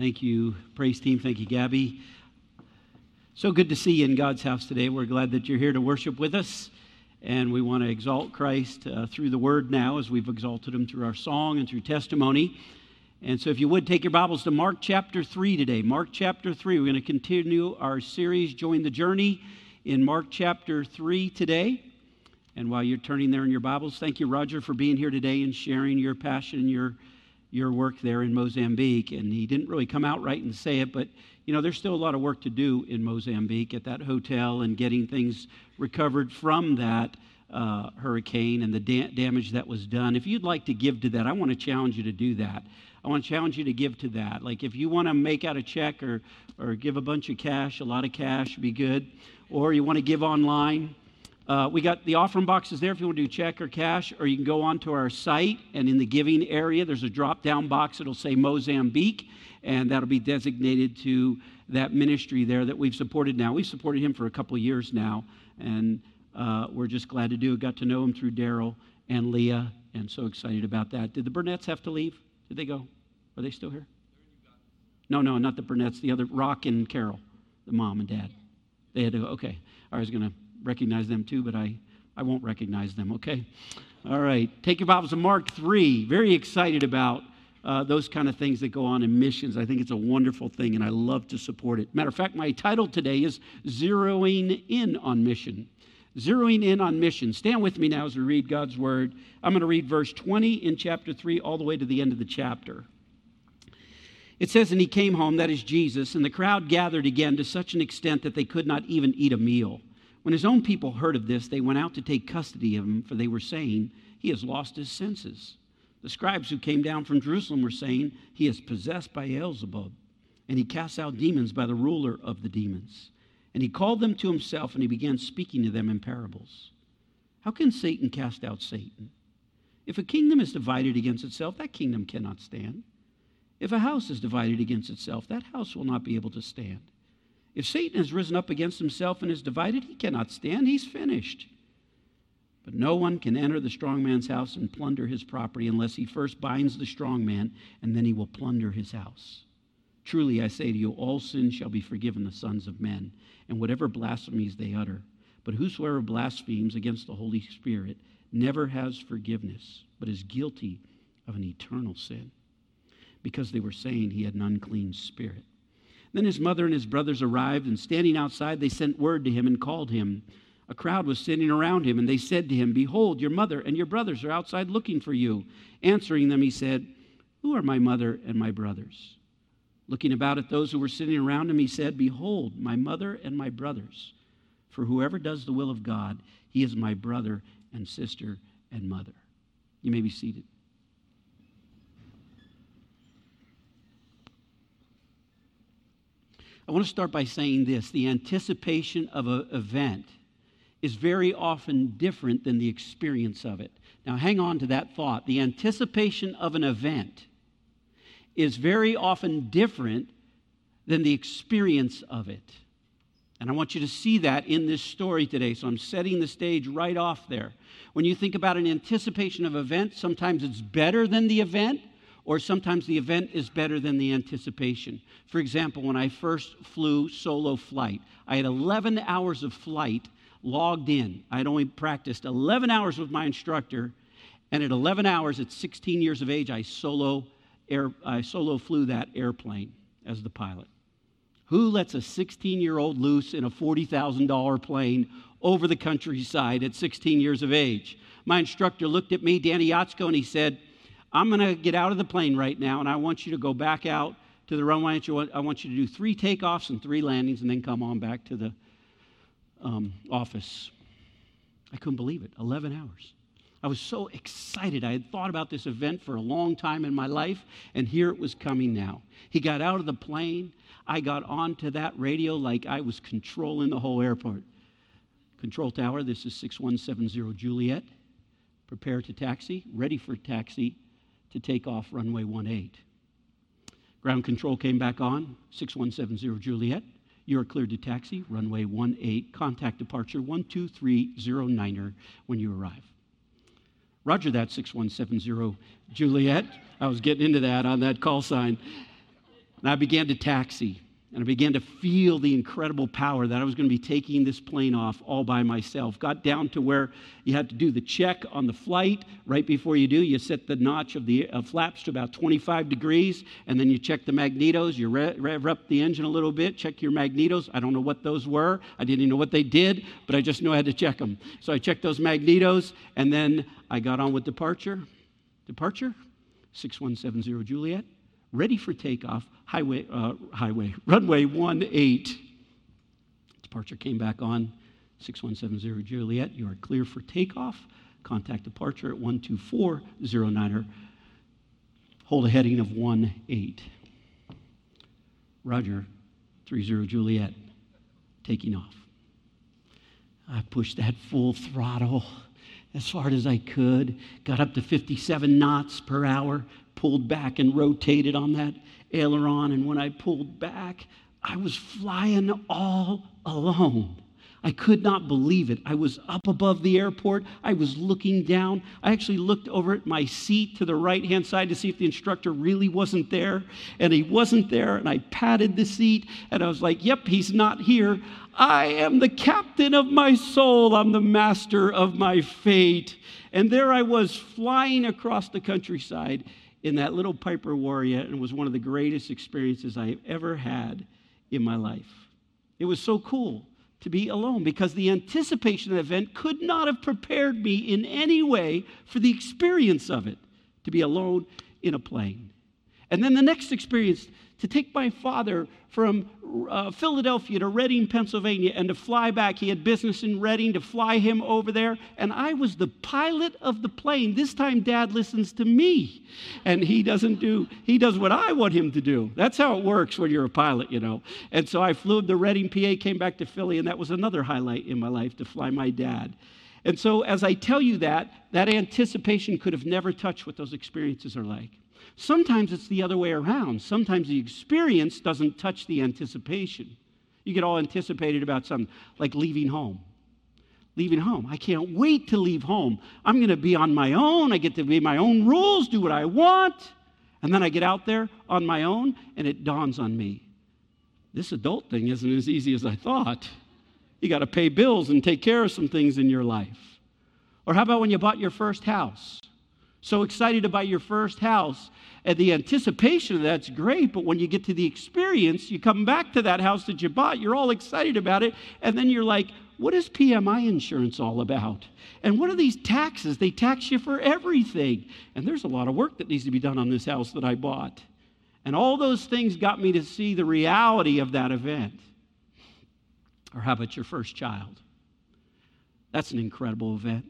Thank you, praise team. Thank you, Gabby. So good to see you in God's house today. We're glad that you're here to worship with us. And we want to exalt Christ uh, through the word now as we've exalted him through our song and through testimony. And so, if you would take your Bibles to Mark chapter 3 today. Mark chapter 3. We're going to continue our series, Join the Journey, in Mark chapter 3 today. And while you're turning there in your Bibles, thank you, Roger, for being here today and sharing your passion and your your work there in Mozambique. And he didn't really come out right and say it, but you know, there's still a lot of work to do in Mozambique at that hotel and getting things recovered from that uh, hurricane and the da- damage that was done. If you'd like to give to that, I want to challenge you to do that. I want to challenge you to give to that. Like if you want to make out a check or, or give a bunch of cash, a lot of cash be good, or you want to give online, uh, we got the offering boxes there if you want to do check or cash, or you can go onto our site and in the giving area, there's a drop down box. It'll say Mozambique, and that'll be designated to that ministry there that we've supported now. We've supported him for a couple years now, and uh, we're just glad to do it. Got to know him through Daryl and Leah, and so excited about that. Did the Burnett's have to leave? Did they go? Are they still here? No, no, not the Burnett's, the other, Rock and Carol, the mom and dad. They had to go, okay. I was going to recognize them too, but I, I won't recognize them, okay? All right. Take your Bibles to Mark 3. Very excited about uh, those kind of things that go on in missions. I think it's a wonderful thing, and I love to support it. Matter of fact, my title today is Zeroing In on Mission. Zeroing in on mission. Stand with me now as we read God's word. I'm going to read verse 20 in chapter 3 all the way to the end of the chapter. It says, And he came home, that is Jesus, and the crowd gathered again to such an extent that they could not even eat a meal. When his own people heard of this, they went out to take custody of him, for they were saying, He has lost his senses. The scribes who came down from Jerusalem were saying, He is possessed by Beelzebub, and he casts out demons by the ruler of the demons. And he called them to himself, and he began speaking to them in parables. How can Satan cast out Satan? If a kingdom is divided against itself, that kingdom cannot stand. If a house is divided against itself, that house will not be able to stand. If Satan has risen up against himself and is divided, he cannot stand. He's finished. But no one can enter the strong man's house and plunder his property unless he first binds the strong man, and then he will plunder his house. Truly, I say to you, all sins shall be forgiven the sons of men, and whatever blasphemies they utter. But whosoever blasphemes against the Holy Spirit never has forgiveness, but is guilty of an eternal sin, because they were saying he had an unclean spirit. Then his mother and his brothers arrived, and standing outside, they sent word to him and called him. A crowd was sitting around him, and they said to him, Behold, your mother and your brothers are outside looking for you. Answering them, he said, Who are my mother and my brothers? Looking about at those who were sitting around him, he said, Behold, my mother and my brothers. For whoever does the will of God, he is my brother and sister and mother. You may be seated. I want to start by saying this the anticipation of an event is very often different than the experience of it. Now, hang on to that thought. The anticipation of an event is very often different than the experience of it. And I want you to see that in this story today. So I'm setting the stage right off there. When you think about an anticipation of event, sometimes it's better than the event, or sometimes the event is better than the anticipation. For example, when I first flew solo flight, I had 11 hours of flight logged in. I had only practiced 11 hours with my instructor, and at 11 hours, at 16 years of age, I solo, air, I solo flew that airplane as the pilot. Who lets a 16 year old loose in a $40,000 plane over the countryside at 16 years of age? My instructor looked at me, Danny Yatsko, and he said, I'm going to get out of the plane right now, and I want you to go back out to the runway. I want you to do three takeoffs and three landings, and then come on back to the um, office. I couldn't believe it 11 hours. I was so excited. I had thought about this event for a long time in my life, and here it was coming now. He got out of the plane. I got onto that radio like I was controlling the whole airport. Control tower, this is 6170 Juliet. Prepare to taxi, ready for taxi to take off runway 18. Ground control came back on, 6170 Juliet. You are cleared to taxi, runway 18. Contact departure 12309er when you arrive. Roger that, 6170 Juliet. I was getting into that on that call sign. And I began to taxi. And I began to feel the incredible power that I was going to be taking this plane off all by myself. Got down to where you had to do the check on the flight. Right before you do, you set the notch of the uh, flaps to about 25 degrees, and then you check the magnetos. You rev, rev up the engine a little bit, check your magnetos. I don't know what those were. I didn't even know what they did, but I just knew I had to check them. So I checked those magnetos, and then I got on with departure. Departure, 6170 Juliet ready for takeoff, highway, uh, highway, runway 18. Departure came back on 6170 Juliet. You are clear for takeoff. Contact departure at 12409er. Hold a heading of 18. Roger, 30 Juliet, taking off. I pushed that full throttle as hard as I could, got up to 57 knots per hour, pulled back and rotated on that aileron. And when I pulled back, I was flying all alone. I could not believe it. I was up above the airport. I was looking down. I actually looked over at my seat to the right hand side to see if the instructor really wasn't there. And he wasn't there. And I patted the seat and I was like, yep, he's not here. I am the captain of my soul. I'm the master of my fate. And there I was flying across the countryside in that little Piper Warrior, and was one of the greatest experiences I have ever had in my life. It was so cool to be alone because the anticipation of the event could not have prepared me in any way for the experience of it to be alone in a plane. And then the next experience to take my father from uh, Philadelphia to Reading, Pennsylvania, and to fly back. He had business in Reading to fly him over there, and I was the pilot of the plane. This time, Dad listens to me, and he doesn't do, he does what I want him to do. That's how it works when you're a pilot, you know. And so I flew to Reading, PA, came back to Philly, and that was another highlight in my life to fly my dad. And so, as I tell you that, that anticipation could have never touched what those experiences are like. Sometimes it's the other way around. Sometimes the experience doesn't touch the anticipation. You get all anticipated about something like leaving home. Leaving home. I can't wait to leave home. I'm going to be on my own. I get to be my own rules, do what I want. And then I get out there on my own, and it dawns on me this adult thing isn't as easy as I thought. You got to pay bills and take care of some things in your life. Or how about when you bought your first house? So excited about your first house. And the anticipation of that's great, but when you get to the experience, you come back to that house that you bought, you're all excited about it, and then you're like, what is PMI insurance all about? And what are these taxes? They tax you for everything. And there's a lot of work that needs to be done on this house that I bought. And all those things got me to see the reality of that event. Or how about your first child? That's an incredible event.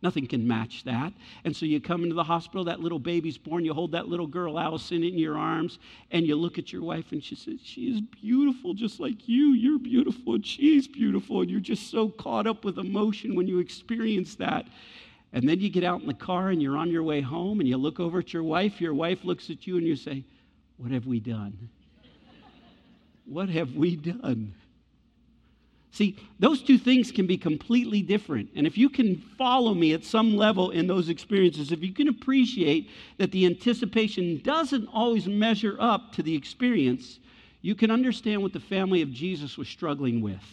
Nothing can match that. And so you come into the hospital, that little baby's born, you hold that little girl, Allison, in your arms, and you look at your wife, and she says, She is beautiful, just like you. You're beautiful, and she's beautiful. And you're just so caught up with emotion when you experience that. And then you get out in the car and you're on your way home, and you look over at your wife. Your wife looks at you, and you say, What have we done? what have we done? See, those two things can be completely different. And if you can follow me at some level in those experiences, if you can appreciate that the anticipation doesn't always measure up to the experience, you can understand what the family of Jesus was struggling with.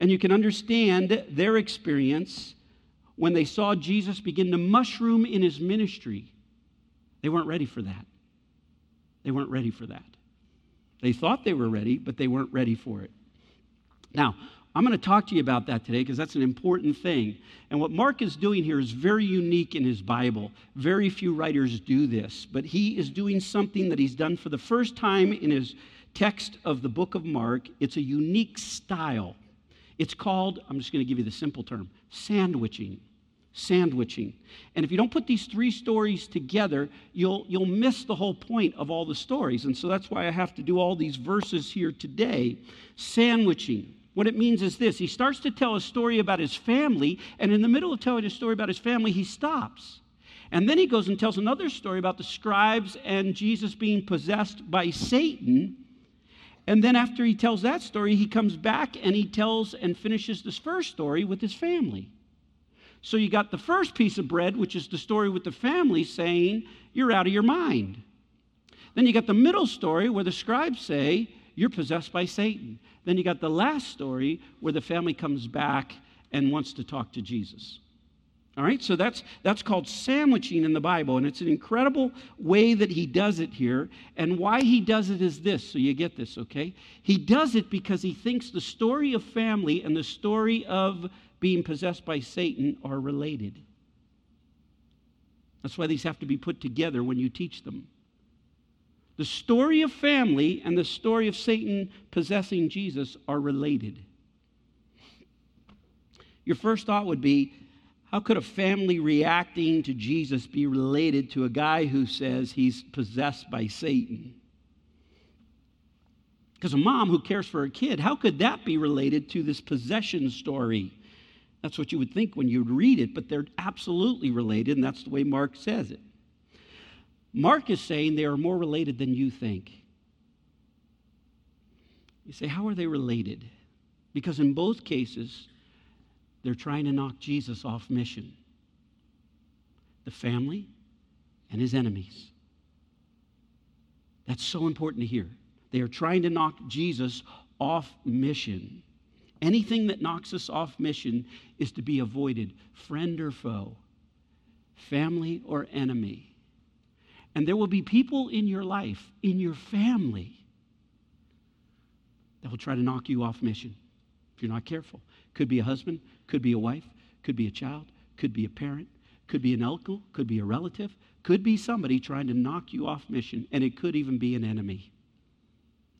And you can understand their experience when they saw Jesus begin to mushroom in his ministry. They weren't ready for that. They weren't ready for that. They thought they were ready, but they weren't ready for it. Now, I'm going to talk to you about that today because that's an important thing. And what Mark is doing here is very unique in his Bible. Very few writers do this, but he is doing something that he's done for the first time in his text of the book of Mark. It's a unique style. It's called, I'm just going to give you the simple term, sandwiching. Sandwiching. And if you don't put these three stories together, you'll, you'll miss the whole point of all the stories. And so that's why I have to do all these verses here today. Sandwiching. What it means is this He starts to tell a story about his family, and in the middle of telling a story about his family, he stops. And then he goes and tells another story about the scribes and Jesus being possessed by Satan. And then after he tells that story, he comes back and he tells and finishes this first story with his family. So you got the first piece of bread, which is the story with the family saying, You're out of your mind. Then you got the middle story where the scribes say, You're possessed by Satan. Then you got the last story where the family comes back and wants to talk to Jesus. All right, so that's, that's called sandwiching in the Bible, and it's an incredible way that he does it here. And why he does it is this, so you get this, okay? He does it because he thinks the story of family and the story of being possessed by Satan are related. That's why these have to be put together when you teach them. The story of family and the story of Satan possessing Jesus are related. Your first thought would be how could a family reacting to Jesus be related to a guy who says he's possessed by Satan? Because a mom who cares for a kid, how could that be related to this possession story? That's what you would think when you'd read it, but they're absolutely related, and that's the way Mark says it. Mark is saying they are more related than you think. You say, how are they related? Because in both cases, they're trying to knock Jesus off mission the family and his enemies. That's so important to hear. They are trying to knock Jesus off mission. Anything that knocks us off mission is to be avoided, friend or foe, family or enemy. And there will be people in your life, in your family, that will try to knock you off mission if you're not careful. Could be a husband, could be a wife, could be a child, could be a parent, could be an uncle, could be a relative, could be somebody trying to knock you off mission, and it could even be an enemy.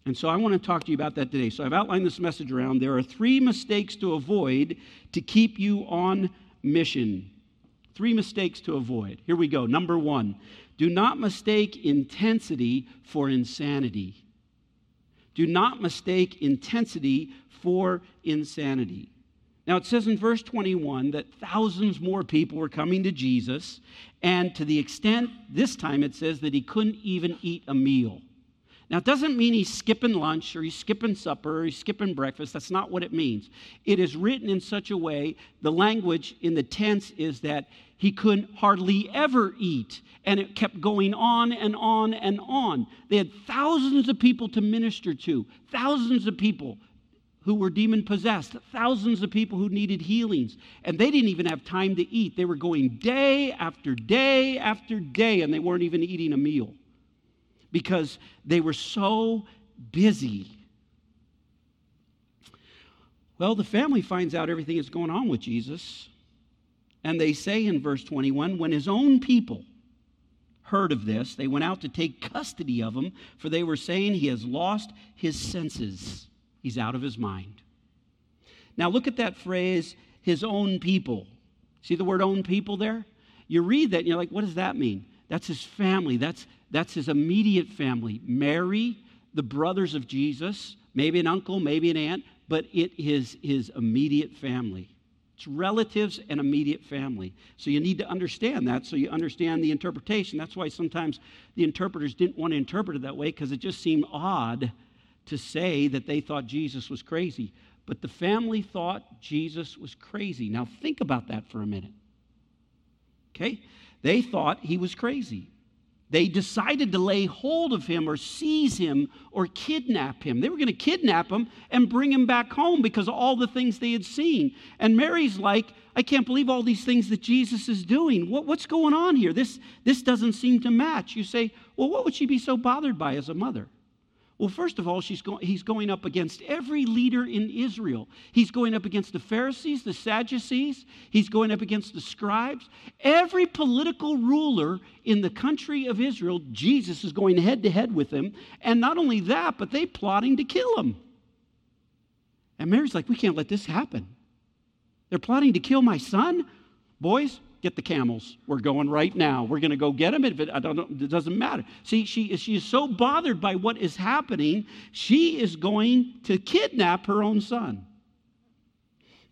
And so I want to talk to you about that today. So I've outlined this message around there are three mistakes to avoid to keep you on mission. Three mistakes to avoid. Here we go. Number one, do not mistake intensity for insanity. Do not mistake intensity for insanity. Now, it says in verse 21 that thousands more people were coming to Jesus, and to the extent, this time it says that he couldn't even eat a meal. Now, it doesn't mean he's skipping lunch or he's skipping supper or he's skipping breakfast. That's not what it means. It is written in such a way, the language in the tense is that he couldn't hardly ever eat. And it kept going on and on and on. They had thousands of people to minister to, thousands of people who were demon possessed, thousands of people who needed healings. And they didn't even have time to eat. They were going day after day after day, and they weren't even eating a meal because they were so busy. Well, the family finds out everything is going on with Jesus. And they say in verse 21 when his own people heard of this, they went out to take custody of him, for they were saying he has lost his senses. He's out of his mind. Now, look at that phrase, his own people. See the word own people there? You read that and you're like, what does that mean? That's his family. That's, that's his immediate family. Mary, the brothers of Jesus, maybe an uncle, maybe an aunt, but it is his immediate family. It's relatives and immediate family. So you need to understand that so you understand the interpretation. That's why sometimes the interpreters didn't want to interpret it that way because it just seemed odd to say that they thought Jesus was crazy. But the family thought Jesus was crazy. Now, think about that for a minute. Okay? They thought he was crazy. They decided to lay hold of him or seize him or kidnap him. They were going to kidnap him and bring him back home because of all the things they had seen. And Mary's like, I can't believe all these things that Jesus is doing. What, what's going on here? This, this doesn't seem to match. You say, well, what would she be so bothered by as a mother? Well, first of all, go- he's going up against every leader in Israel. He's going up against the Pharisees, the Sadducees. He's going up against the scribes. Every political ruler in the country of Israel, Jesus is going head to head with them. And not only that, but they plotting to kill him. And Mary's like, we can't let this happen. They're plotting to kill my son? Boys, get the camels. We're going right now. We're going to go get them. It, I don't know, it doesn't matter. See, she, she is so bothered by what is happening, she is going to kidnap her own son.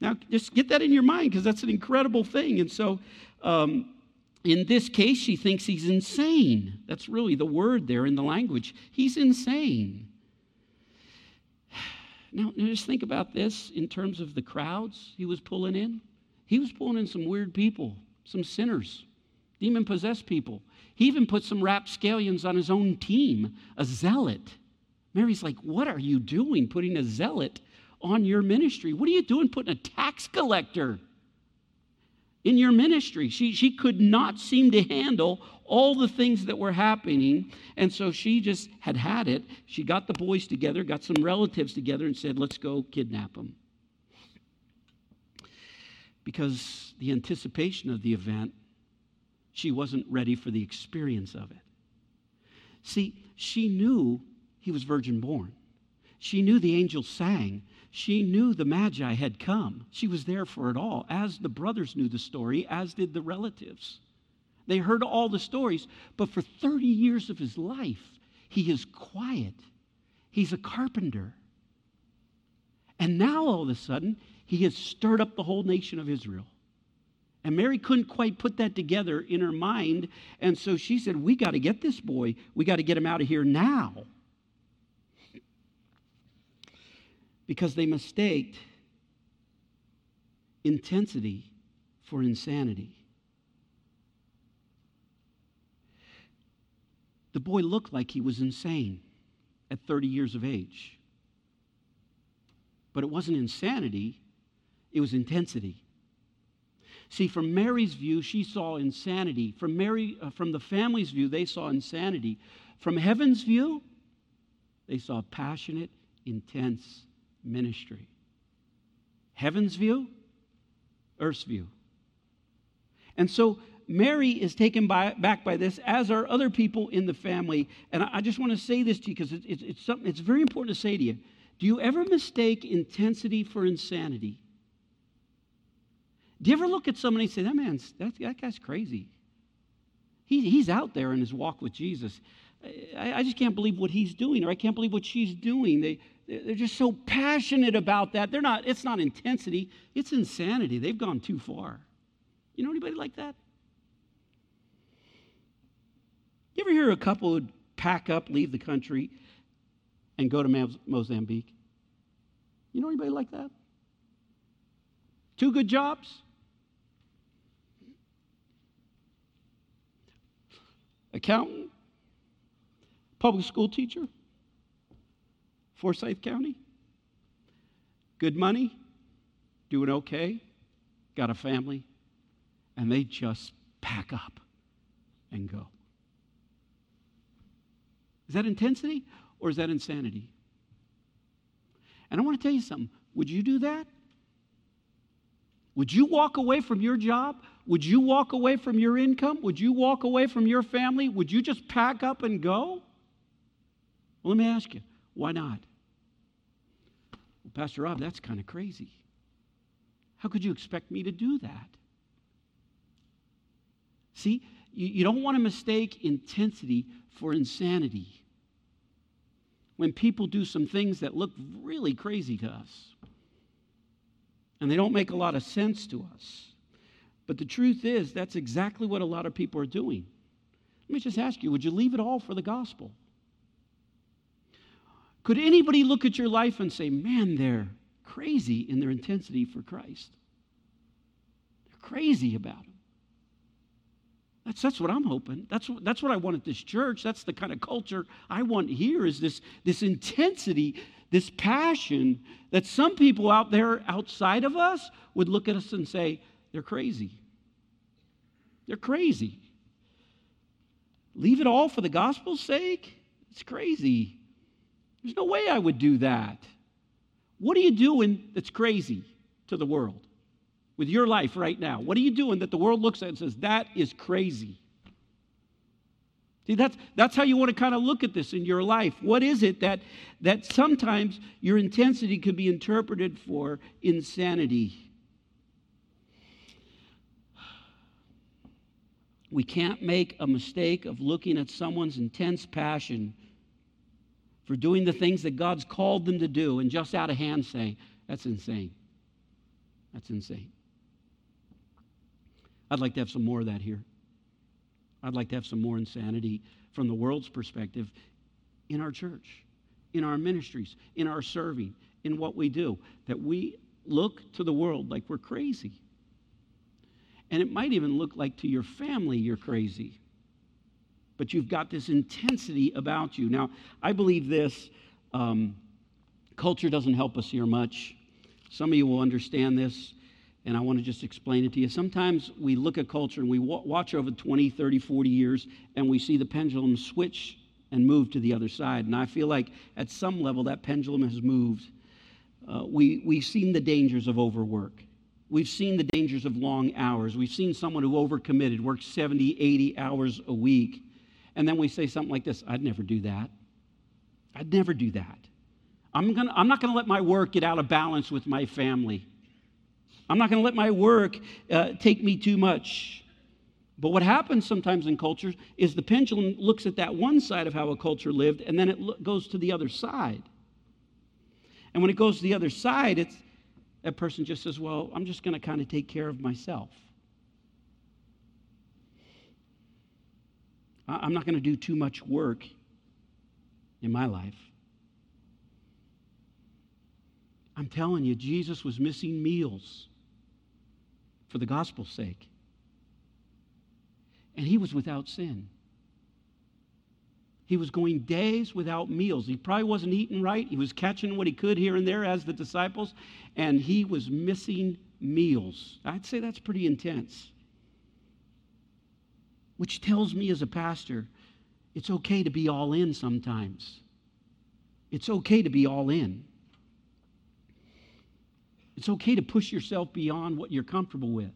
Now, just get that in your mind because that's an incredible thing. And so, um, in this case, she thinks he's insane. That's really the word there in the language. He's insane. Now, just think about this in terms of the crowds he was pulling in. He was pulling in some weird people some sinners, demon possessed people. He even put some rapscallions on his own team, a zealot. Mary's like, What are you doing putting a zealot on your ministry? What are you doing putting a tax collector in your ministry? She, she could not seem to handle all the things that were happening. And so she just had had it. She got the boys together, got some relatives together, and said, Let's go kidnap them. Because the anticipation of the event, she wasn't ready for the experience of it. See, she knew he was virgin born. She knew the angels sang. She knew the Magi had come. She was there for it all, as the brothers knew the story, as did the relatives. They heard all the stories, but for 30 years of his life, he is quiet. He's a carpenter. And now all of a sudden, he has stirred up the whole nation of Israel. And Mary couldn't quite put that together in her mind. And so she said, We got to get this boy. We got to get him out of here now. Because they mistaked intensity for insanity. The boy looked like he was insane at 30 years of age. But it wasn't insanity, it was intensity. See, from Mary's view, she saw insanity. From, Mary, uh, from the family's view, they saw insanity. From heaven's view, they saw passionate, intense ministry. Heaven's view, earth's view. And so Mary is taken by, back by this, as are other people in the family. And I, I just want to say this to you because it's, it's, something, it's very important to say to you. Do you ever mistake intensity for insanity? Do you ever look at somebody and say, that man's, that, that guy's crazy? He, he's out there in his walk with Jesus. I, I, just can't believe what he's doing, or I can't believe what she's doing. They, they're just so passionate about that. They're not, it's not intensity, it's insanity. They've gone too far. You know anybody like that? You ever hear a couple would pack up, leave the country, and go to Mozambique? You know anybody like that? Two good jobs? Accountant? Public school teacher? Forsyth County? Good money? Doing okay? Got a family? And they just pack up and go. Is that intensity or is that insanity? And I want to tell you something. Would you do that? Would you walk away from your job? Would you walk away from your income? Would you walk away from your family? Would you just pack up and go? Well, let me ask you, why not? Well, Pastor Rob, that's kind of crazy. How could you expect me to do that? See, you, you don't want to mistake intensity for insanity. When people do some things that look really crazy to us and they don't make a lot of sense to us. But the truth is, that's exactly what a lot of people are doing. Let me just ask you would you leave it all for the gospel? Could anybody look at your life and say, man, they're crazy in their intensity for Christ? They're crazy about it. That's, that's what I'm hoping. That's, that's what I want at this church. That's the kind of culture I want here is this, this intensity, this passion that some people out there outside of us would look at us and say, they're crazy. They're crazy. Leave it all for the gospel's sake? It's crazy. There's no way I would do that. What are you doing that's crazy to the world? with your life right now? What are you doing that the world looks at and says, that is crazy? See, that's, that's how you want to kind of look at this in your life. What is it that, that sometimes your intensity could be interpreted for insanity? We can't make a mistake of looking at someone's intense passion for doing the things that God's called them to do and just out of hand say, that's insane. That's insane. I'd like to have some more of that here. I'd like to have some more insanity from the world's perspective in our church, in our ministries, in our serving, in what we do, that we look to the world like we're crazy. And it might even look like to your family you're crazy. but you've got this intensity about you. Now, I believe this um, culture doesn't help us here much. Some of you will understand this, and I want to just explain it to you. Sometimes we look at culture and we watch over 20, 30, 40 years, and we see the pendulum switch and move to the other side. And I feel like at some level that pendulum has moved. Uh, we, we've seen the dangers of overwork. We've seen the dangers of long hours. We've seen someone who overcommitted, worked 70, 80 hours a week. And then we say something like this I'd never do that. I'd never do that. I'm, gonna, I'm not going to let my work get out of balance with my family. I'm not going to let my work uh, take me too much. But what happens sometimes in cultures is the pendulum looks at that one side of how a culture lived and then it lo- goes to the other side. And when it goes to the other side, it's, that person just says, Well, I'm just going to kind of take care of myself. I'm not going to do too much work in my life. I'm telling you, Jesus was missing meals for the gospel's sake. And he was without sin. He was going days without meals. He probably wasn't eating right. He was catching what he could here and there as the disciples, and he was missing meals. I'd say that's pretty intense. Which tells me as a pastor, it's okay to be all in sometimes. It's okay to be all in. It's okay to push yourself beyond what you're comfortable with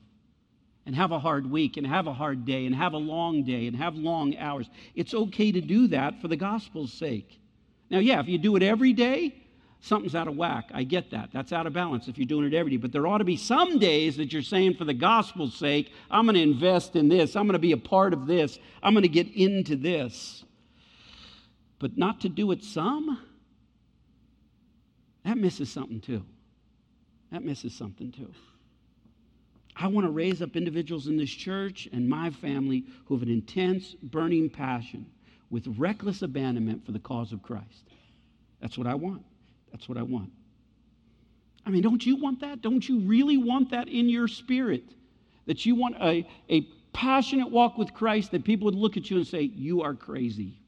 and have a hard week and have a hard day and have a long day and have long hours. It's okay to do that for the gospel's sake. Now, yeah, if you do it every day, something's out of whack. I get that. That's out of balance if you're doing it every day. But there ought to be some days that you're saying, for the gospel's sake, I'm going to invest in this. I'm going to be a part of this. I'm going to get into this. But not to do it some, that misses something too. That misses something too. I want to raise up individuals in this church and my family who have an intense, burning passion with reckless abandonment for the cause of Christ. That's what I want. That's what I want. I mean, don't you want that? Don't you really want that in your spirit? That you want a, a passionate walk with Christ that people would look at you and say, You are crazy.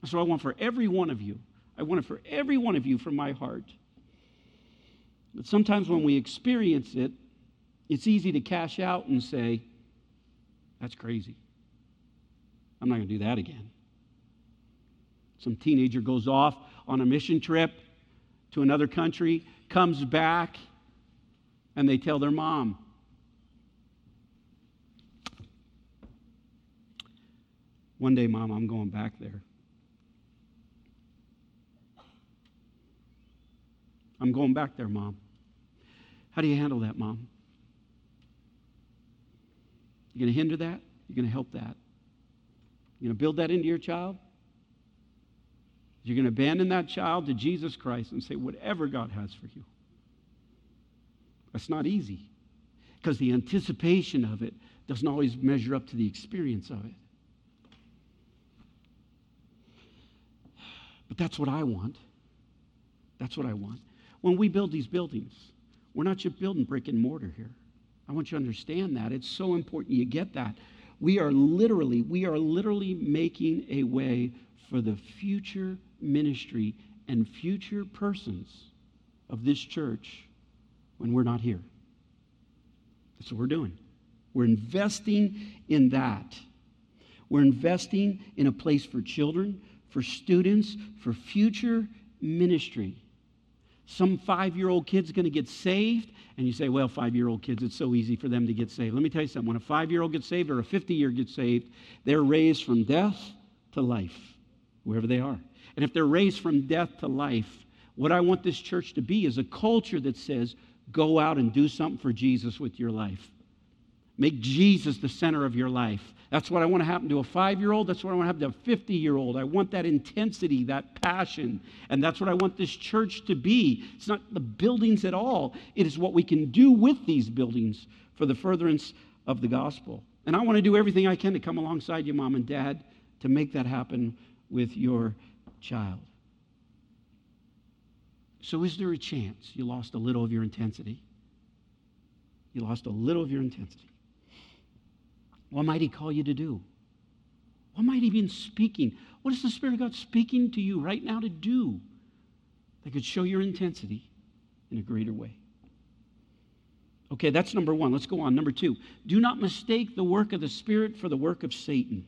That's what I want for every one of you. I want it for every one of you from my heart. But sometimes when we experience it, it's easy to cash out and say, That's crazy. I'm not going to do that again. Some teenager goes off on a mission trip to another country, comes back, and they tell their mom, One day, mom, I'm going back there. I'm going back there, mom. How do you handle that, mom? You going to hinder that? You're going to help that? You're going to build that into your child? You're going to abandon that child to Jesus Christ and say, whatever God has for you. That's not easy because the anticipation of it doesn't always measure up to the experience of it. But that's what I want. That's what I want. When we build these buildings, we're not just building brick and mortar here. I want you to understand that. It's so important you get that. We are literally, we are literally making a way for the future ministry and future persons of this church when we're not here. That's what we're doing. We're investing in that. We're investing in a place for children, for students, for future ministry. Some five year old kid's going to get saved, and you say, well, five year old kids, it's so easy for them to get saved. Let me tell you something. When a five year old gets saved or a 50 year gets saved, they're raised from death to life, wherever they are. And if they're raised from death to life, what I want this church to be is a culture that says, go out and do something for Jesus with your life. Make Jesus the center of your life. That's what I want to happen to a five year old. That's what I want to happen to a 50 year old. I want that intensity, that passion. And that's what I want this church to be. It's not the buildings at all, it is what we can do with these buildings for the furtherance of the gospel. And I want to do everything I can to come alongside you, mom and dad, to make that happen with your child. So, is there a chance you lost a little of your intensity? You lost a little of your intensity. What might He call you to do? What might he be speaking? What is the Spirit of God speaking to you right now to do that could show your intensity in a greater way? Okay, that's number one. Let's go on. Number two, do not mistake the work of the Spirit for the work of Satan.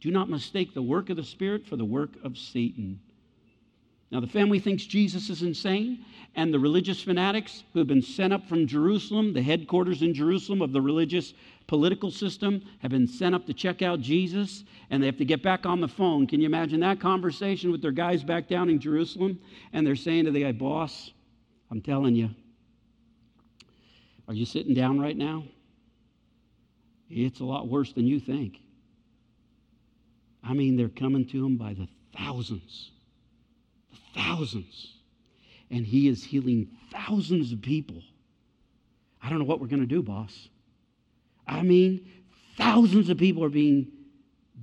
Do not mistake the work of the Spirit for the work of Satan. Now, the family thinks Jesus is insane, and the religious fanatics who have been sent up from Jerusalem, the headquarters in Jerusalem of the religious political system, have been sent up to check out Jesus, and they have to get back on the phone. Can you imagine that conversation with their guys back down in Jerusalem? And they're saying to the guy, Boss, I'm telling you, are you sitting down right now? It's a lot worse than you think. I mean, they're coming to him by the thousands thousands. And he is healing thousands of people. I don't know what we're going to do, boss. I mean, thousands of people are being,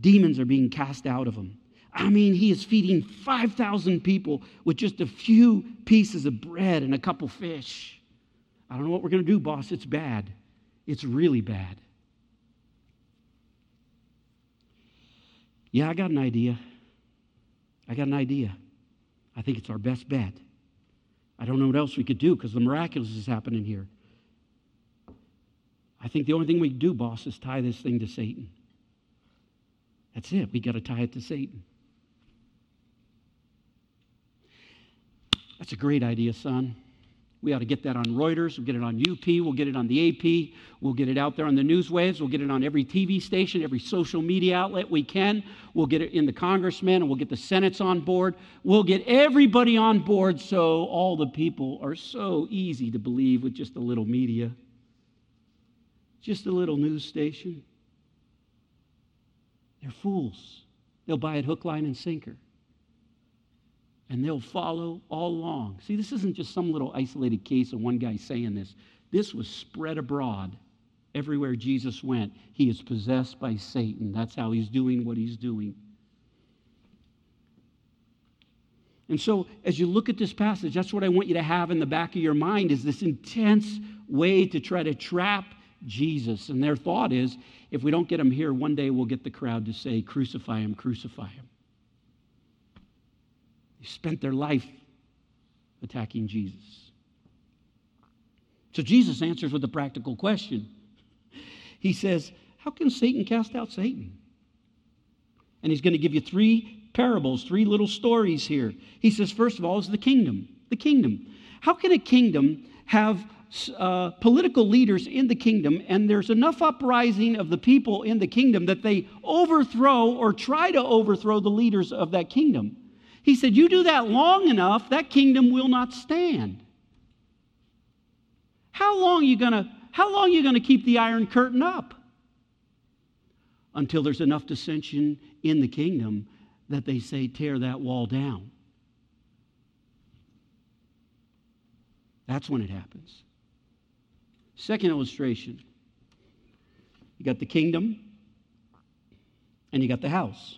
demons are being cast out of him. I mean, he is feeding 5,000 people with just a few pieces of bread and a couple fish. I don't know what we're going to do, boss. It's bad. It's really bad. Yeah, I got an idea. I got an idea. I think it's our best bet. I don't know what else we could do because the miraculous is happening here. I think the only thing we can do, boss, is tie this thing to Satan. That's it. We got to tie it to Satan. That's a great idea, son. We ought to get that on Reuters. We'll get it on UP. We'll get it on the AP. We'll get it out there on the news waves. We'll get it on every TV station, every social media outlet we can. We'll get it in the congressmen and we'll get the senates on board. We'll get everybody on board so all the people are so easy to believe with just a little media, just a little news station. They're fools. They'll buy it hook, line, and sinker and they'll follow all along. See, this isn't just some little isolated case of one guy saying this. This was spread abroad everywhere Jesus went. He is possessed by Satan. That's how he's doing what he's doing. And so, as you look at this passage, that's what I want you to have in the back of your mind is this intense way to try to trap Jesus. And their thought is if we don't get him here, one day we'll get the crowd to say, Crucify him, crucify him. They spent their life attacking Jesus. So Jesus answers with a practical question. He says, How can Satan cast out Satan? And he's going to give you three parables, three little stories here. He says, First of all, is the kingdom. The kingdom. How can a kingdom have uh, political leaders in the kingdom, and there's enough uprising of the people in the kingdom that they overthrow or try to overthrow the leaders of that kingdom? He said, You do that long enough, that kingdom will not stand. How long are you gonna, how long you gonna keep the iron curtain up? Until there's enough dissension in the kingdom that they say, tear that wall down. That's when it happens. Second illustration you got the kingdom and you got the house.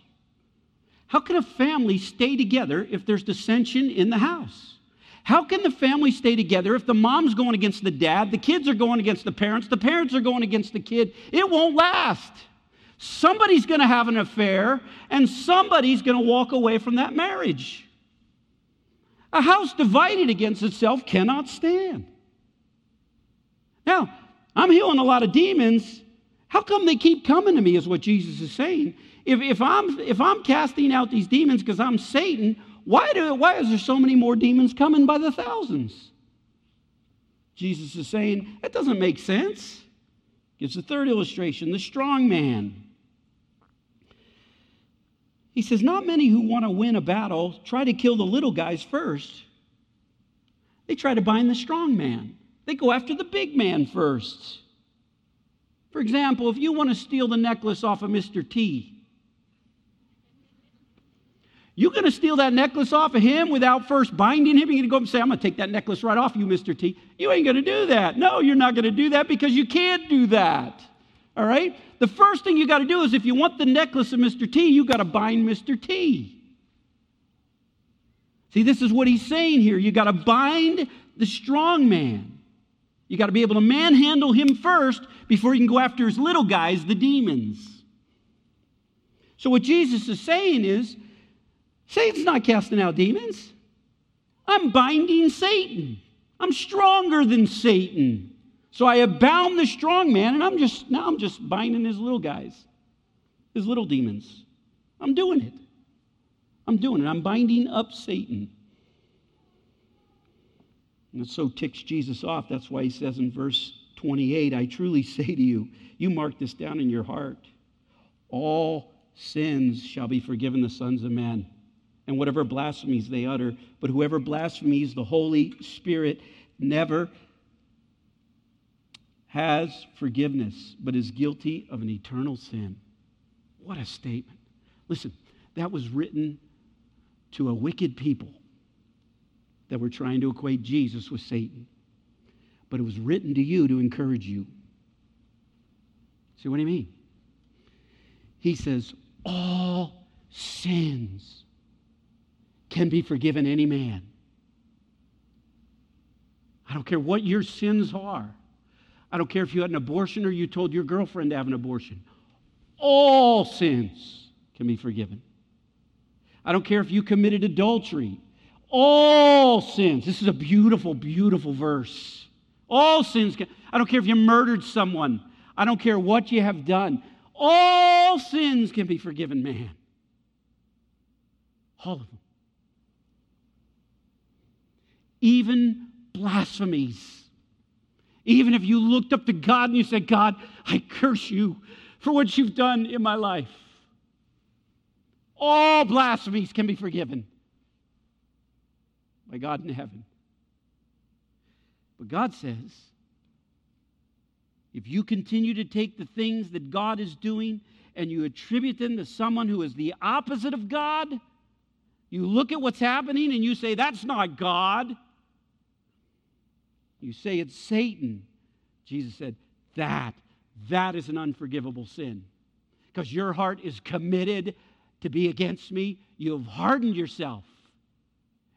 How can a family stay together if there's dissension in the house? How can the family stay together if the mom's going against the dad, the kids are going against the parents, the parents are going against the kid? It won't last. Somebody's going to have an affair and somebody's going to walk away from that marriage. A house divided against itself cannot stand. Now, I'm healing a lot of demons. How come they keep coming to me, is what Jesus is saying. If, if, I'm, if I'm casting out these demons because I'm Satan, why, do, why is there so many more demons coming by the thousands? Jesus is saying, that doesn't make sense. Gives the third illustration the strong man. He says, Not many who want to win a battle try to kill the little guys first. They try to bind the strong man, they go after the big man first. For example, if you want to steal the necklace off of Mr. T, you're going to steal that necklace off of him without first binding him? You're going to go up and say, I'm going to take that necklace right off you, Mr. T. You ain't going to do that. No, you're not going to do that because you can't do that. All right? The first thing you got to do is if you want the necklace of Mr. T, you got to bind Mr. T. See, this is what he's saying here. You got to bind the strong man. You got to be able to manhandle him first before you can go after his little guys, the demons. So, what Jesus is saying is Satan's not casting out demons. I'm binding Satan. I'm stronger than Satan. So I have bound the strong man, and I'm just now I'm just binding his little guys, his little demons. I'm doing it. I'm doing it. I'm binding up Satan. And it so ticks Jesus off. That's why he says in verse 28 I truly say to you, you mark this down in your heart. All sins shall be forgiven the sons of men, and whatever blasphemies they utter. But whoever blasphemies the Holy Spirit never has forgiveness, but is guilty of an eternal sin. What a statement. Listen, that was written to a wicked people that were trying to equate Jesus with Satan. But it was written to you to encourage you. See what you mean? He says, all sins can be forgiven any man. I don't care what your sins are. I don't care if you had an abortion or you told your girlfriend to have an abortion. All sins can be forgiven. I don't care if you committed adultery. All sins. This is a beautiful, beautiful verse. All sins can. I don't care if you murdered someone. I don't care what you have done. All sins can be forgiven, man. All of them. Even blasphemies. Even if you looked up to God and you said, God, I curse you for what you've done in my life. All blasphemies can be forgiven by God in heaven. But God says, if you continue to take the things that God is doing and you attribute them to someone who is the opposite of God, you look at what's happening and you say, That's not God. You say it's Satan. Jesus said, That, that is an unforgivable sin. Because your heart is committed to be against me. You have hardened yourself.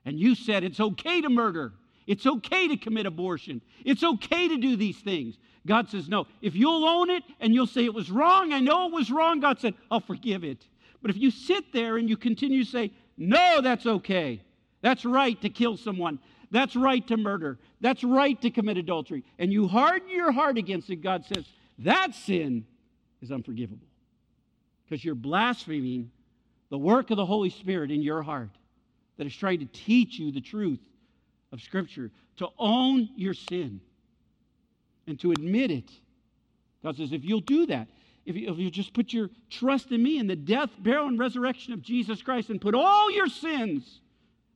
And you said it's okay to murder. It's okay to commit abortion. It's okay to do these things. God says, No. If you'll own it and you'll say it was wrong, I know it was wrong, God said, I'll forgive it. But if you sit there and you continue to say, No, that's okay. That's right to kill someone. That's right to murder. That's right to commit adultery. And you harden your heart against it, God says, that sin is unforgivable. Because you're blaspheming the work of the Holy Spirit in your heart that is trying to teach you the truth of Scripture, to own your sin and to admit it. God says, if you'll do that, if you, if you just put your trust in me and the death, burial, and resurrection of Jesus Christ and put all your sins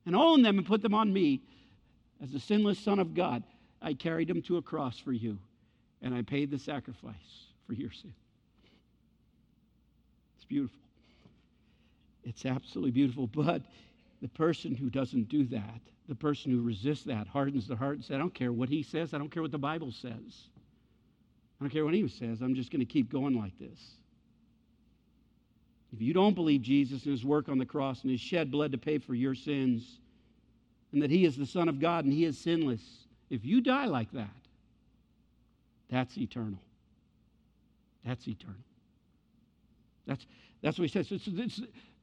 and own them and put them on me, as the sinless Son of God, I carried them to a cross for you, and I paid the sacrifice for your sin. It's beautiful. It's absolutely beautiful. But the person who doesn't do that, the person who resists that, hardens the heart and says, I don't care what he says, I don't care what the Bible says. I don't care what he says, I'm just going to keep going like this. If you don't believe Jesus and his work on the cross and his shed blood to pay for your sins, and that he is the Son of God and he is sinless, if you die like that, that's eternal. That's eternal. That's, that's what he says.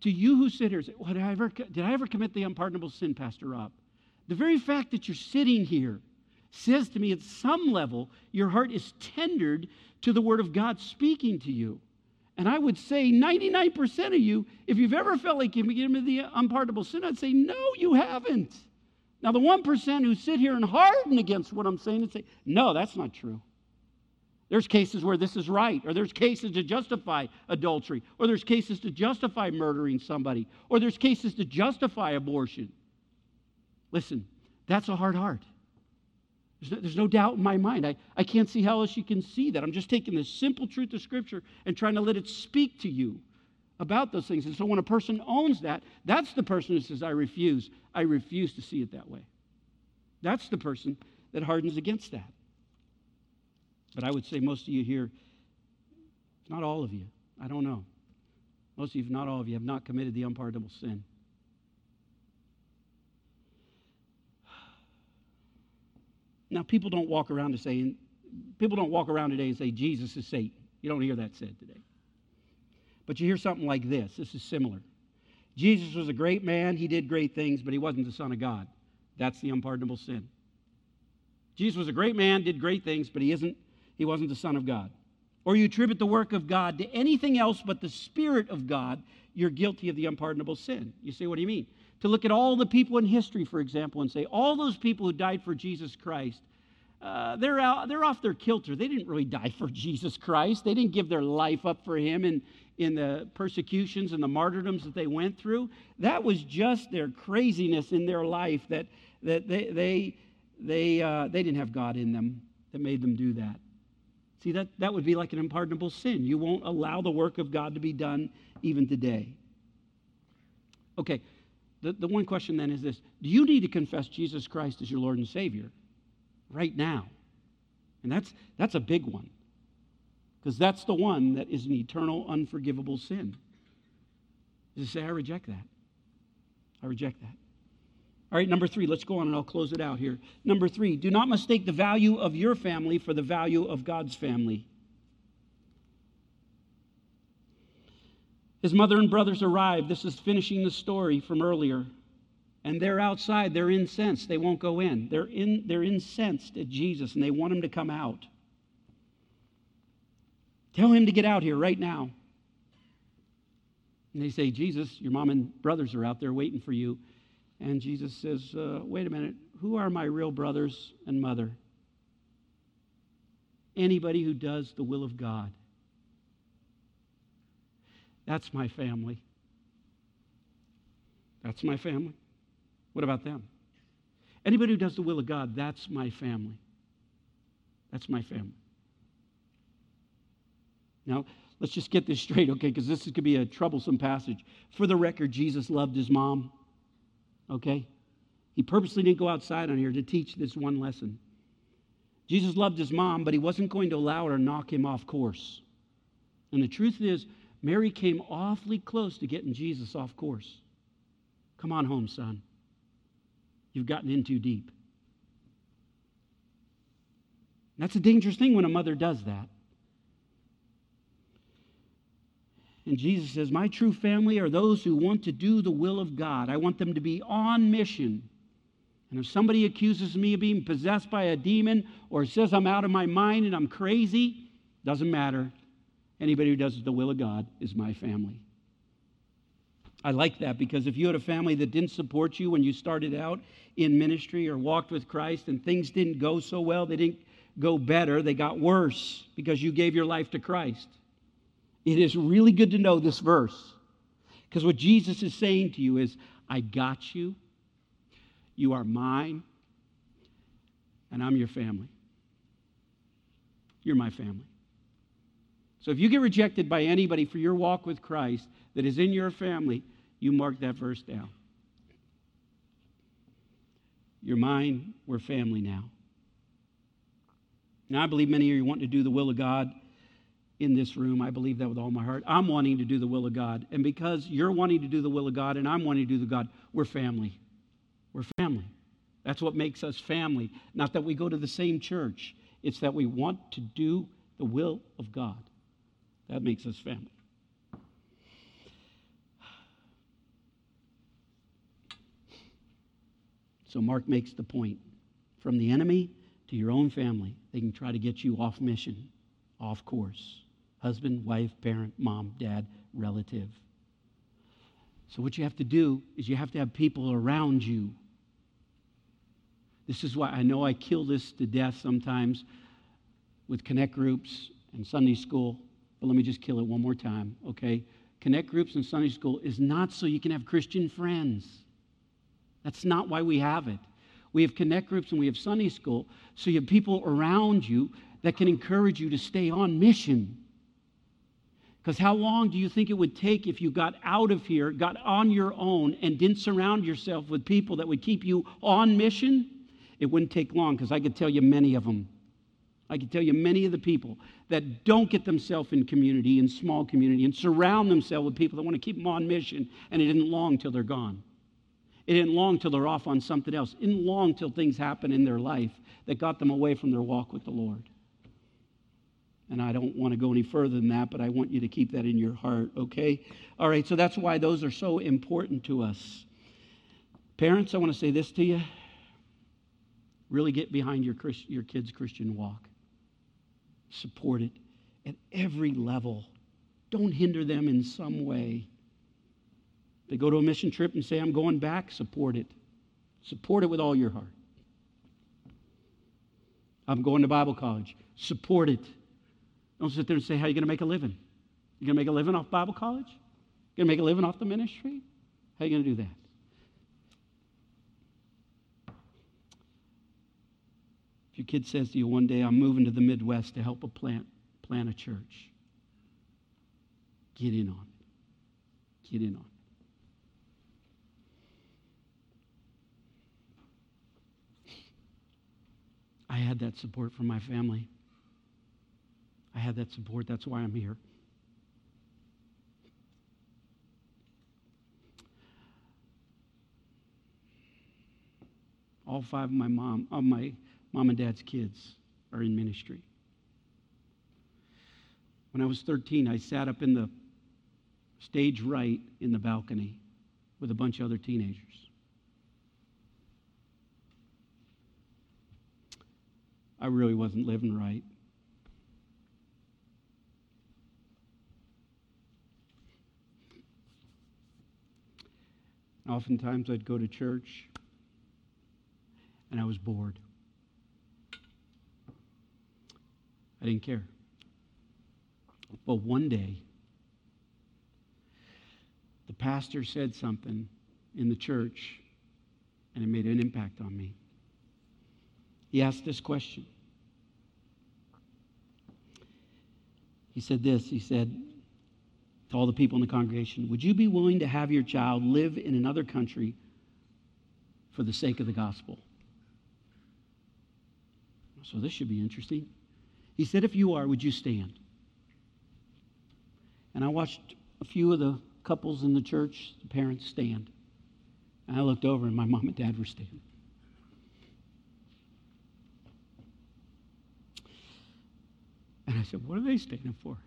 To you who sit here, say, well, did, I ever, did I ever commit the unpardonable sin, Pastor Rob? The very fact that you're sitting here says to me at some level your heart is tendered to the Word of God speaking to you. And I would say 99% of you, if you've ever felt like you've committed the unpardonable sin, I'd say, no, you haven't. Now, the 1% who sit here and harden against what I'm saying and say, no, that's not true. There's cases where this is right, or there's cases to justify adultery, or there's cases to justify murdering somebody, or there's cases to justify abortion. Listen, that's a hard heart. There's no, there's no doubt in my mind. I, I can't see how else you can see that. I'm just taking the simple truth of Scripture and trying to let it speak to you about those things. And so when a person owns that, that's the person who says, I refuse. I refuse to see it that way. That's the person that hardens against that. But I would say most of you here, if not all of you, I don't know. Most of you, if not all of you, have not committed the unpardonable sin. Now, people don't walk around to saying, people don't walk around today and say Jesus is Satan. You don't hear that said today. But you hear something like this. This is similar. Jesus was a great man. He did great things, but he wasn't the Son of God. That's the unpardonable sin. Jesus was a great man, did great things, but he isn't he wasn't the son of God. Or you attribute the work of God to anything else but the spirit of God, you're guilty of the unpardonable sin. You say what do you mean? To look at all the people in history, for example, and say all those people who died for Jesus Christ, uh, they're, out, they're off their kilter. They didn't really die for Jesus Christ. They didn't give their life up for him in, in the persecutions and the martyrdoms that they went through. That was just their craziness in their life that, that they, they, they, uh, they didn't have God in them that made them do that. See, that, that would be like an unpardonable sin. You won't allow the work of God to be done even today. Okay, the, the one question then is this Do you need to confess Jesus Christ as your Lord and Savior right now? And that's, that's a big one because that's the one that is an eternal, unforgivable sin. Just say, I reject that. I reject that. All right, number three, let's go on and I'll close it out here. Number three, do not mistake the value of your family for the value of God's family. His mother and brothers arrive. This is finishing the story from earlier. And they're outside. They're incensed. They won't go in. They're, in, they're incensed at Jesus and they want him to come out. Tell him to get out here right now. And they say, Jesus, your mom and brothers are out there waiting for you. And Jesus says, uh, Wait a minute, who are my real brothers and mother? Anybody who does the will of God. That's my family. That's my family. What about them? Anybody who does the will of God, that's my family. That's my family. Now, let's just get this straight, okay? Because this could be a troublesome passage. For the record, Jesus loved his mom okay? He purposely didn't go outside on here to teach this one lesson. Jesus loved his mom, but he wasn't going to allow her to knock him off course. And the truth is, Mary came awfully close to getting Jesus off course. Come on home, son. You've gotten in too deep. That's a dangerous thing when a mother does that. And Jesus says, My true family are those who want to do the will of God. I want them to be on mission. And if somebody accuses me of being possessed by a demon or says I'm out of my mind and I'm crazy, doesn't matter. Anybody who does the will of God is my family. I like that because if you had a family that didn't support you when you started out in ministry or walked with Christ and things didn't go so well, they didn't go better, they got worse because you gave your life to Christ. It is really good to know this verse because what Jesus is saying to you is, I got you. You are mine, and I'm your family. You're my family. So if you get rejected by anybody for your walk with Christ that is in your family, you mark that verse down. You're mine, we're family now. Now, I believe many of you want to do the will of God in this room. I believe that with all my heart. I'm wanting to do the will of God. And because you're wanting to do the will of God and I'm wanting to do the God, we're family. We're family. That's what makes us family. Not that we go to the same church, it's that we want to do the will of God. That makes us family. So Mark makes the point from the enemy to your own family, they can try to get you off mission, off course husband, wife, parent, mom, dad, relative. So, what you have to do is you have to have people around you. This is why I know I kill this to death sometimes with connect groups and Sunday school, but let me just kill it one more time, okay? Connect groups and Sunday school is not so you can have Christian friends. That's not why we have it. We have connect groups and we have Sunday school so you have people around you that can encourage you to stay on mission. Because how long do you think it would take if you got out of here, got on your own, and didn't surround yourself with people that would keep you on mission? It wouldn't take long because I could tell you many of them. I could tell you many of the people that don't get themselves in community, in small community, and surround themselves with people that want to keep them on mission, and it isn't long till they're gone. It isn't long till they're off on something else. It isn't long till things happen in their life that got them away from their walk with the Lord. And I don't want to go any further than that, but I want you to keep that in your heart, okay? All right, so that's why those are so important to us. Parents, I want to say this to you. Really get behind your, Christ, your kids' Christian walk. Support it at every level. Don't hinder them in some way. They go to a mission trip and say, I'm going back, support it. Support it with all your heart. I'm going to Bible college. Support it. Don't sit there and say, How are you going to make a living? You're going to make a living off Bible college? You're going to make a living off the ministry? How are you going to do that? If your kid says to you one day, I'm moving to the Midwest to help a plant, plant a church, get in on it. Get in on it. I had that support from my family. I had that support. That's why I'm here. All five of my mom, of my mom and dad's kids are in ministry. When I was 13, I sat up in the stage right in the balcony with a bunch of other teenagers. I really wasn't living right. Oftentimes I'd go to church and I was bored. I didn't care. But one day, the pastor said something in the church and it made an impact on me. He asked this question. He said this He said to all the people in the congregation, Would you be willing to have your child live in another country for the sake of the gospel? So this should be interesting. He said, If you are, would you stand? And I watched a few of the couples in the church, the parents, stand. And I looked over, and my mom and dad were standing. And I said, What are they standing for?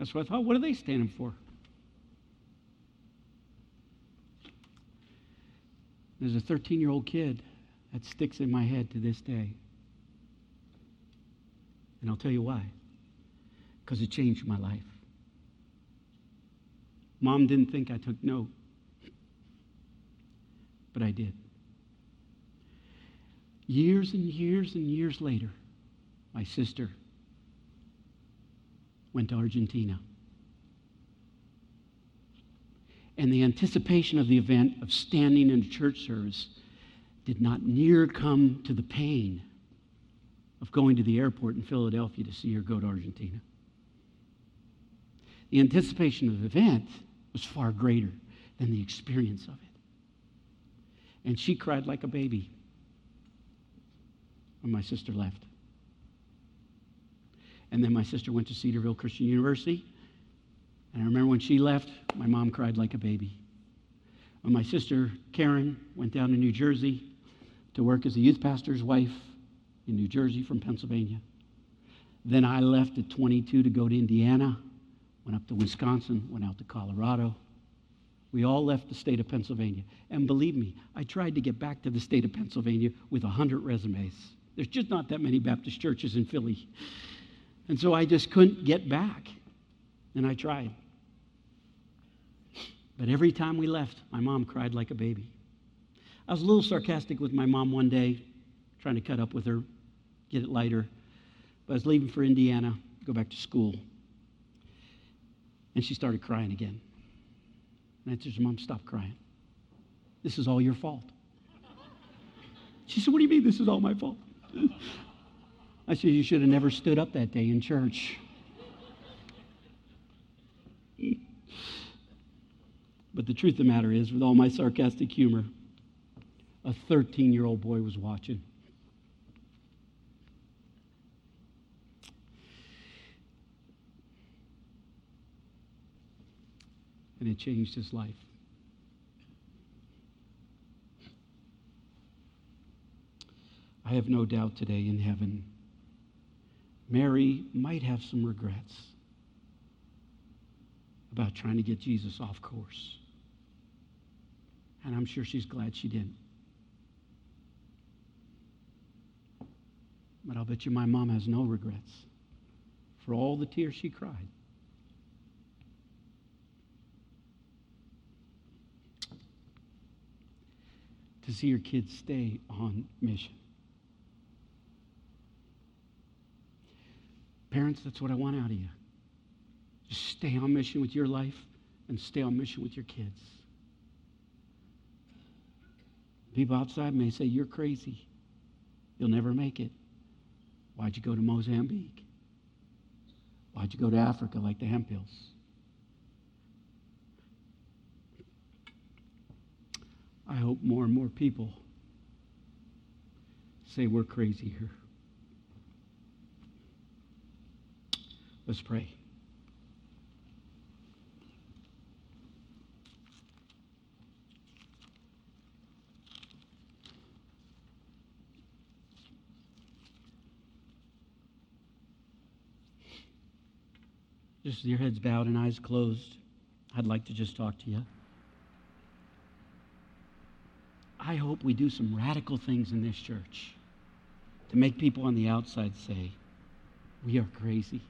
That's what I thought. What are they standing for? There's a 13 year old kid that sticks in my head to this day. And I'll tell you why. Because it changed my life. Mom didn't think I took note, but I did. Years and years and years later, my sister went to Argentina. And the anticipation of the event of standing in a church service did not near come to the pain of going to the airport in Philadelphia to see her go to Argentina. The anticipation of the event was far greater than the experience of it. And she cried like a baby when my sister left. And then my sister went to Cedarville Christian University. And I remember when she left, my mom cried like a baby. When my sister Karen went down to New Jersey to work as a youth pastor's wife in New Jersey from Pennsylvania. Then I left at 22 to go to Indiana, went up to Wisconsin, went out to Colorado. We all left the state of Pennsylvania. And believe me, I tried to get back to the state of Pennsylvania with 100 resumes. There's just not that many Baptist churches in Philly. And so I just couldn't get back. And I tried. But every time we left, my mom cried like a baby. I was a little sarcastic with my mom one day, trying to cut up with her, get it lighter. But I was leaving for Indiana, go back to school. And she started crying again. And I said, Mom, stop crying. This is all your fault. She said, What do you mean this is all my fault? I said, You should have never stood up that day in church. But the truth of the matter is, with all my sarcastic humor, a 13 year old boy was watching. And it changed his life. I have no doubt today in heaven Mary might have some regrets about trying to get Jesus off course. And I'm sure she's glad she didn't. But I'll bet you my mom has no regrets for all the tears she cried. To see her kids stay on mission. Parents, that's what I want out of you. Just stay on mission with your life and stay on mission with your kids. People outside may say, You're crazy. You'll never make it. Why'd you go to Mozambique? Why'd you go to Africa like the Hemphills? I hope more and more people say we're crazy here. Let's pray. Just your heads bowed and eyes closed. I'd like to just talk to you. I hope we do some radical things in this church to make people on the outside say, We are crazy.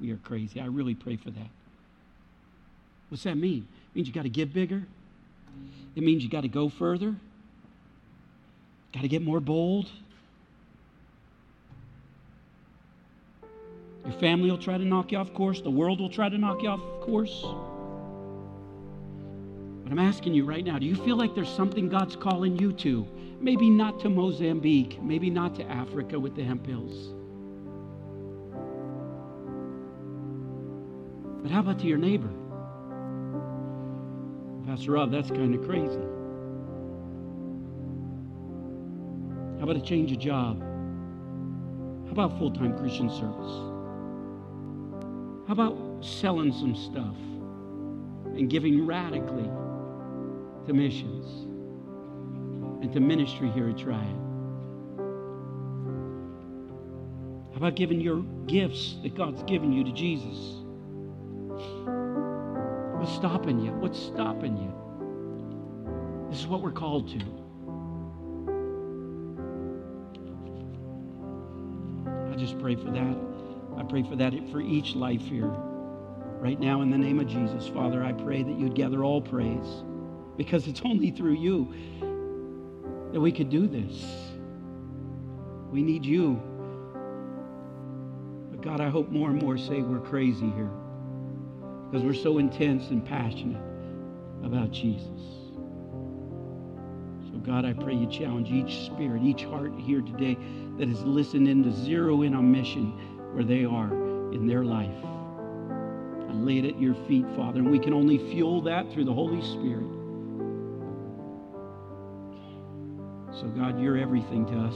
We are crazy. I really pray for that. What's that mean? It means you got to give bigger. It means you got to go further. Got to get more bold. Your family will try to knock you off course. The world will try to knock you off course. But I'm asking you right now do you feel like there's something God's calling you to? Maybe not to Mozambique, maybe not to Africa with the Hemphills. But how about to your neighbor? Pastor Rob, that's kind of crazy. How about a change of job? How about full time Christian service? How about selling some stuff and giving radically to missions and to ministry here at Triad? How about giving your gifts that God's given you to Jesus? What's stopping you? What's stopping you? This is what we're called to. I just pray for that. I pray for that for each life here. Right now, in the name of Jesus, Father, I pray that you'd gather all praise because it's only through you that we could do this. We need you. But God, I hope more and more say we're crazy here because we're so intense and passionate about Jesus. So, God, I pray you challenge each spirit, each heart here today that is listening to zero in on mission where they are in their life. I lay it at your feet, Father, and we can only fuel that through the Holy Spirit. So, God, you're everything to us.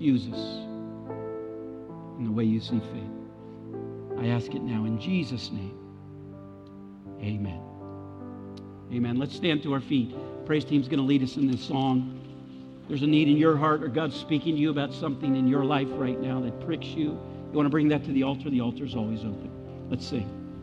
Use us in the way you see fit. I ask it now in Jesus' name. Amen. Amen. Let's stand to our feet. Praise team's going to lead us in this song. There's a need in your heart, or God's speaking to you about something in your life right now that pricks you. You want to bring that to the altar? The altar is always open. Let's sing.